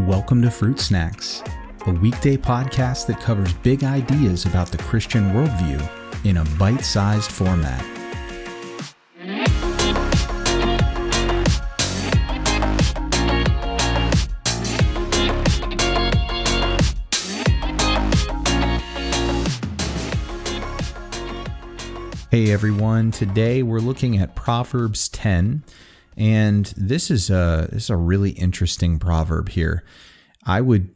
Welcome to Fruit Snacks, a weekday podcast that covers big ideas about the Christian worldview in a bite sized format. Hey everyone, today we're looking at Proverbs 10 and this is a this is a really interesting proverb here. I would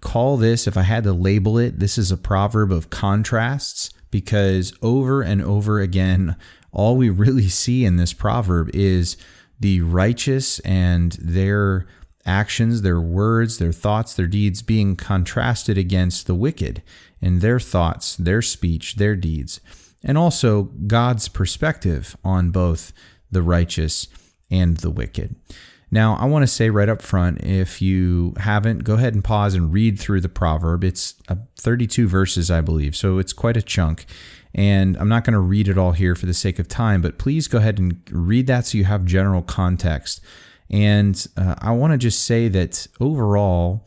call this if I had to label it, this is a proverb of contrasts because over and over again all we really see in this proverb is the righteous and their actions, their words, their thoughts, their deeds being contrasted against the wicked and their thoughts, their speech, their deeds, and also God's perspective on both the righteous and the wicked. Now, I want to say right up front if you haven't, go ahead and pause and read through the proverb. It's uh, 32 verses, I believe, so it's quite a chunk. And I'm not going to read it all here for the sake of time, but please go ahead and read that so you have general context. And uh, I want to just say that overall,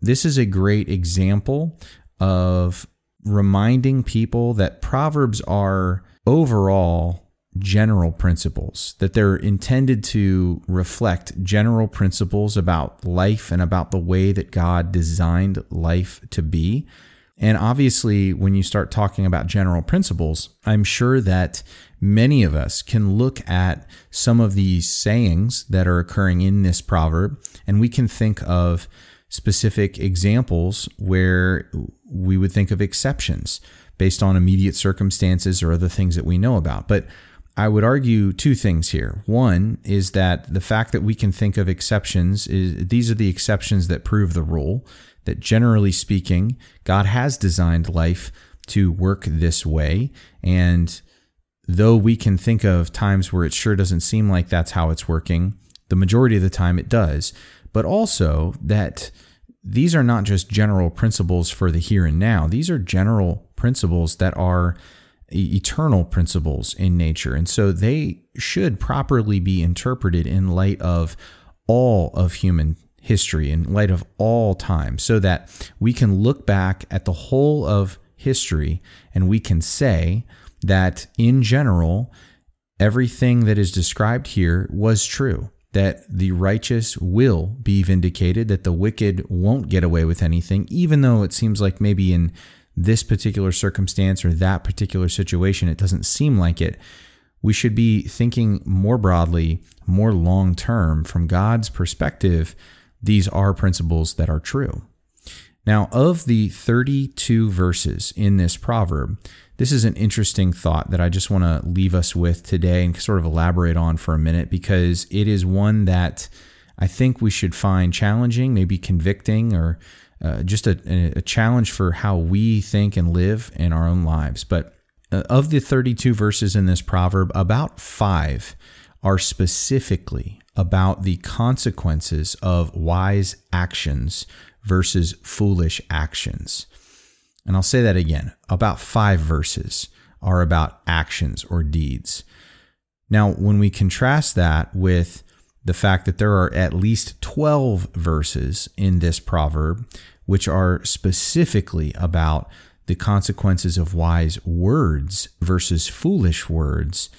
this is a great example of reminding people that Proverbs are overall general principles, that they're intended to reflect general principles about life and about the way that God designed life to be. And obviously, when you start talking about general principles, I'm sure that many of us can look at some of these sayings that are occurring in this proverb, and we can think of specific examples where we would think of exceptions based on immediate circumstances or other things that we know about. But I would argue two things here. One is that the fact that we can think of exceptions is these are the exceptions that prove the rule that generally speaking, God has designed life to work this way and though we can think of times where it sure doesn't seem like that's how it's working, the majority of the time it does. But also that these are not just general principles for the here and now. These are general principles that are eternal principles in nature. And so they should properly be interpreted in light of all of human history, in light of all time, so that we can look back at the whole of history and we can say that in general, everything that is described here was true. That the righteous will be vindicated, that the wicked won't get away with anything, even though it seems like maybe in this particular circumstance or that particular situation, it doesn't seem like it. We should be thinking more broadly, more long term. From God's perspective, these are principles that are true. Now, of the 32 verses in this proverb, this is an interesting thought that I just want to leave us with today and sort of elaborate on for a minute because it is one that I think we should find challenging, maybe convicting, or uh, just a, a, challenge for how we think and live in our own lives. But uh, of the 32 verses in this proverb, about five are specifically about the consequences of wise actions versus foolish actions. And I'll say that again about five verses are about actions or deeds. Now, when we contrast that with the fact that there are at least 12 verses in this proverb which are specifically about the consequences of wise words versus foolish words,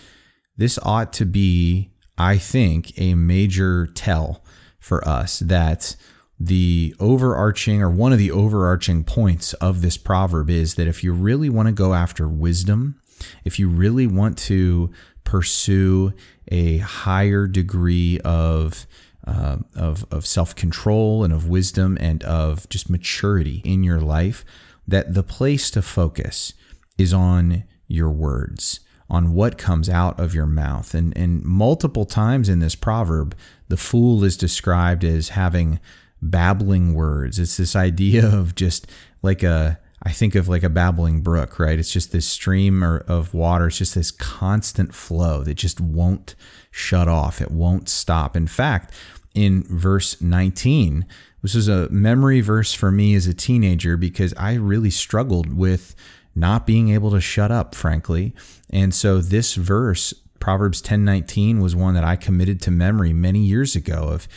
this ought to be, I think, a major tell for us that the overarching or one of the overarching points of this proverb is that if you really want to go after wisdom, if you really want to pursue a higher degree of uh, of of self control and of wisdom and of just maturity in your life, that the place to focus is on your words, on what comes out of your mouth. And and multiple times in this proverb, the fool is described as having babbling words. It's this idea of just like a I think of like a babbling brook, right? It's just this stream or, of water. It's just this constant flow that just won't shut off. It won't stop. In fact, in verse 19, this was a memory verse for me as a teenager because I really struggled with not being able to shut up, frankly. And so this verse, Proverbs 10:19, was one that I committed to memory many years ago of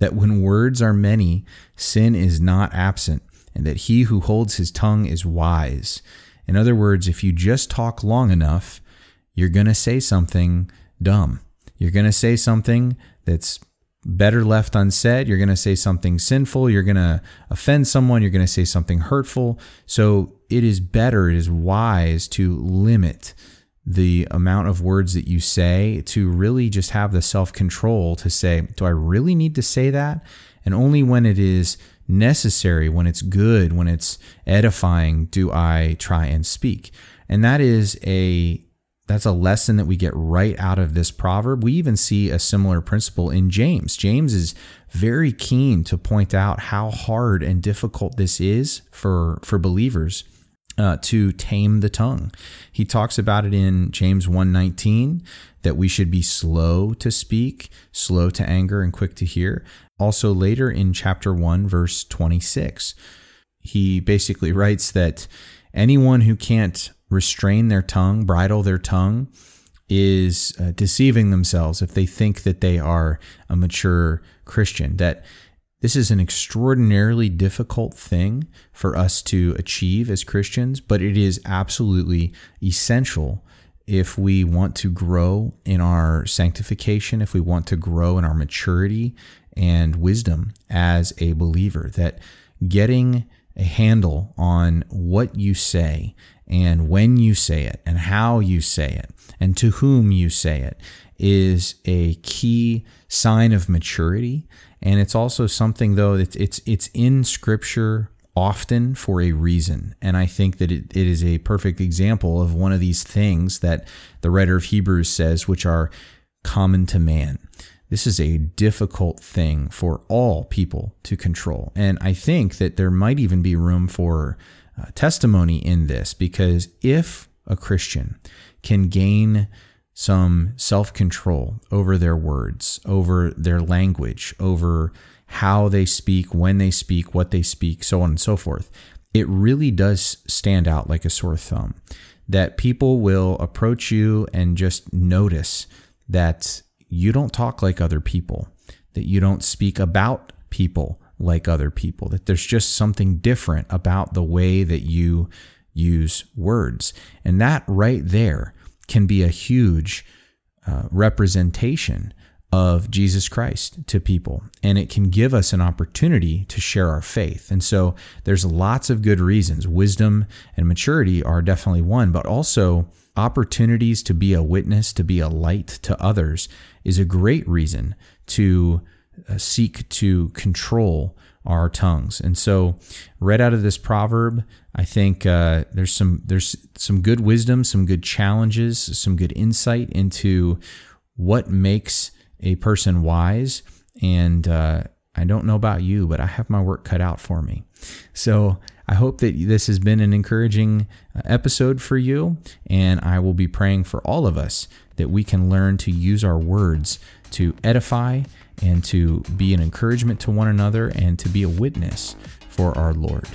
that when words are many, sin is not absent, and that he who holds his tongue is wise. In other words, if you just talk long enough, you're going to say something dumb. You're going to say something that's better left unsaid. You're going to say something sinful. You're going to offend someone. You're going to say something hurtful. So it is better, it is wise to limit the amount of words that you say to really just have the self control to say, do I really need to say that? And only when it is necessary, when it's good, when it's edifying, do I try and speak. And that is a that's a lesson that we get right out of this proverb. We even see a similar principle in James. James is very keen to point out how hard and difficult this is for for believers uh, to tame the tongue. He talks about it in James 1:19 that we should be slow to speak, slow to anger and quick to hear. Also later in chapter 1 verse 26, he basically writes that anyone who can't restrain their tongue, bridle their tongue is uh, deceiving themselves if they think that they are a mature Christian. That this is an extraordinarily difficult thing for us to achieve as Christians, but it is absolutely essential if we want to grow in our sanctification, if we want to grow in our maturity and wisdom as a believer, that getting a handle on what you say and when you say it and how you say it and to whom you say it is a key sign of maturity. And it's also something though that it's it's in scripture often for a reason. And i think that it, it is a perfect example of one of these things that the writer of hebrews says which are common to man. This is a difficult thing for all people to control. And i think that there might even be room for uh, testimony in this because if a christian can gain some self control over their words, over their language, over how they speak, when they speak, what they speak, so on and so forth. It really does stand out like a sore thumb that people will approach you and just notice that you don't talk like other people, that you don't speak about people like other people, that there's just something different about the way that you use words. And that right there can be a huge uh, representation of Jesus Christ to people. And it can give us an opportunity to share our faith. And so there's lots of good reasons. Wisdom and maturity are definitely one, but also opportunities to be a witness, to be a light to others is a great reason to seek to control our tongues. And so, read out of this proverb, I think uh, there's some there's some good wisdom, some good challenges, some good insight into what makes a person wise. And uh, I don't know about you, but I have my work cut out for me. So I hope that this has been an encouraging uh, episode for you, and I will be praying for all of us that we can learn to use our words to edify and to be an encouragement to one another and to be a witness for our Lord.